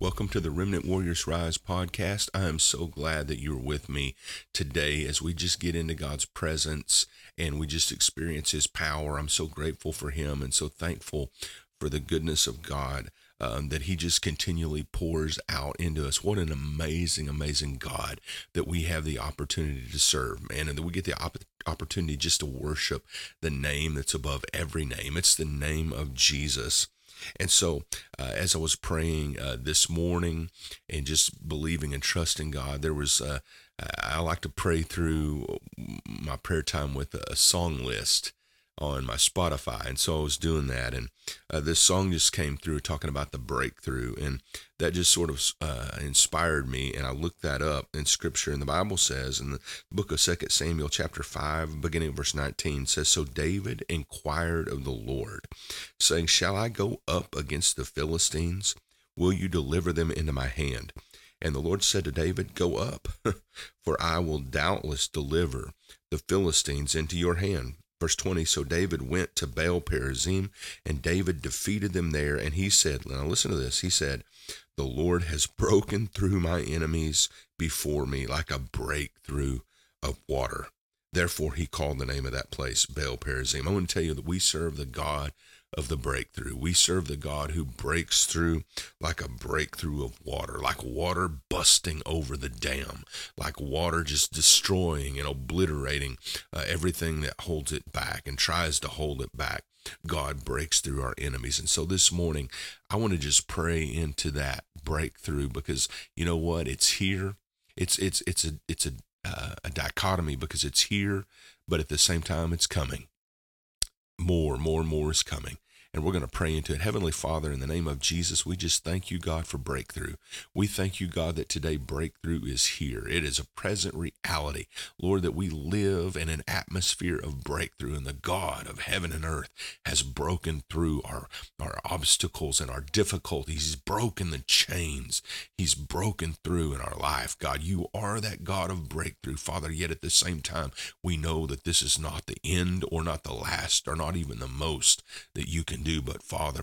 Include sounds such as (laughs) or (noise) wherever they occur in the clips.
welcome to the Remnant Warriors Rise podcast. I am so glad that you're with me today as we just get into God's presence and we just experience His power. I'm so grateful for Him and so thankful for the goodness of God um, that He just continually pours out into us. What an amazing, amazing God that we have the opportunity to serve, man, and that we get the op- opportunity just to worship the name that's above every name. It's the name of Jesus. And so, uh, as I was praying uh, this morning and just believing and trusting God, there was, uh, I like to pray through my prayer time with a song list on my Spotify. And so I was doing that. And uh, this song just came through talking about the breakthrough. And that just sort of uh, inspired me. And I looked that up in scripture. And the Bible says in the book of Second Samuel, chapter 5, beginning of verse 19, says, So David inquired of the Lord, saying, Shall I go up against the Philistines? Will you deliver them into my hand? And the Lord said to David, Go up, (laughs) for I will doubtless deliver the Philistines into your hand. Verse 20 So David went to Baal Perazim, and David defeated them there. And he said, Now listen to this. He said, The Lord has (laughs) broken through my enemies before me like a breakthrough of water. Therefore, he called the name of that place Baal Perazim. I want to tell you that we serve the God of the breakthrough. We serve the God who breaks through like a breakthrough of water, like water busting over the dam, like water just destroying and obliterating uh, everything that holds it back and tries to hold it back. God breaks through our enemies. And so this morning, I want to just pray into that breakthrough because you know what? It's here. It's it's it's a it's a uh, a dichotomy because it's here, but at the same time, it's coming. More, more, more is coming and we're going to pray into it. Heavenly Father, in the name of Jesus, we just thank you, God, for breakthrough. We thank you, God, that today breakthrough is here. It is a present reality, Lord, that we live in an atmosphere of breakthrough, and the God of heaven and earth has broken through our, our obstacles and our difficulties. He's broken the chains, He's broken through in our life. God, you are that God of breakthrough, Father, yet at the same time, we know that this is not the end or not the last or not even the most that you can can do but Father.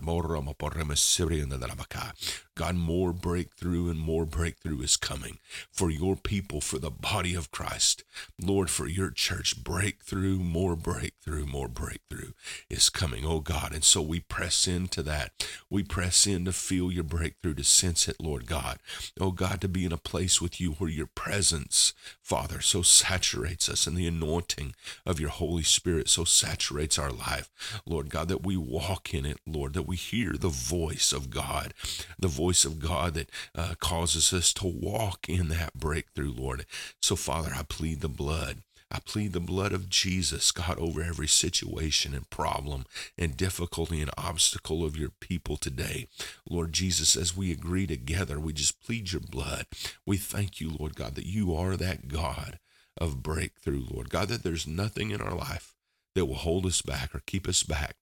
God, more breakthrough and more breakthrough is coming for your people, for the body of Christ. Lord, for your church, breakthrough, more breakthrough, more breakthrough is coming, oh God. And so we press into that. We press in to feel your breakthrough, to sense it, Lord God. Oh God, to be in a place with you where your presence, Father, so saturates us and the anointing of your Holy Spirit so saturates our life, Lord God, that we walk in it, Lord, that we hear the voice of God, the voice voice of God that uh, causes us to walk in that breakthrough, Lord. So, Father, I plead the blood. I plead the blood of Jesus, God, over every situation and problem and difficulty and obstacle of your people today. Lord Jesus, as we agree together, we just plead your blood. We thank you, Lord God, that you are that God of breakthrough, Lord God, that there's nothing in our life that will hold us back or keep us back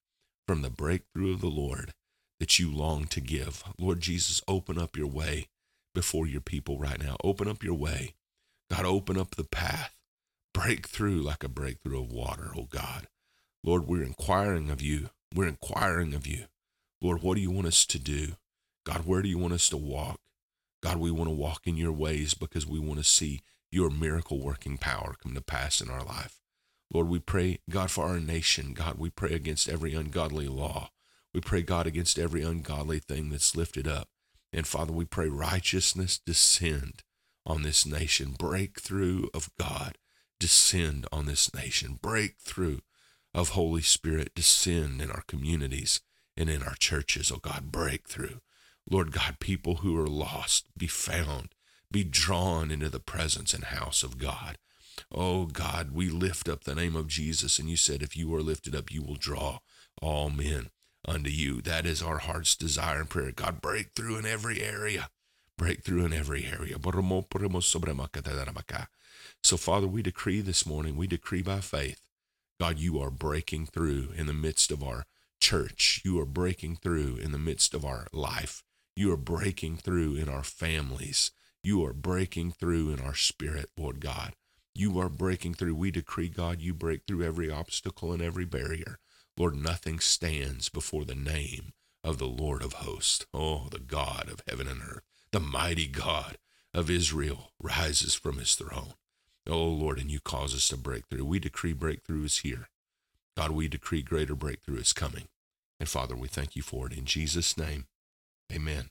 from the breakthrough of the Lord that you long to give. Lord Jesus, open up your way before your people right now. Open up your way. God, open up the path. Break through like a breakthrough of water, oh God. Lord, we're inquiring of you. We're inquiring of you. Lord, what do you want us to do? God, where do you want us to walk? God, we want to walk in your ways because we want to see your miracle working power come to pass in our life. Lord, we pray, God, for our nation. God, we pray against every ungodly law. We pray, God, against every ungodly thing that's lifted up. And Father, we pray righteousness descend on this nation. Breakthrough of God descend on this nation. Breakthrough of Holy Spirit descend in our communities and in our churches. Oh God, breakthrough. Lord God, people who are lost be found, be drawn into the presence and house of God. Oh God, we lift up the name of Jesus, and you said, if you are lifted up, you will draw all men unto you. That is our heart's desire and prayer. God, break through in every area. Break through in every area. So, Father, we decree this morning, we decree by faith, God, you are breaking through in the midst of our church. You are breaking through in the midst of our life. You are breaking through in our families. You are breaking through in our spirit, Lord God. You are breaking through. We decree, God, you break through every obstacle and every barrier. Lord, nothing stands before the name of the Lord of hosts. Oh, the God of heaven and earth, the mighty God of Israel rises from his throne. Oh Lord, and you cause us to break through. We decree breakthrough is here. God, we decree greater breakthrough is coming. And Father, we thank you for it in Jesus' name. Amen.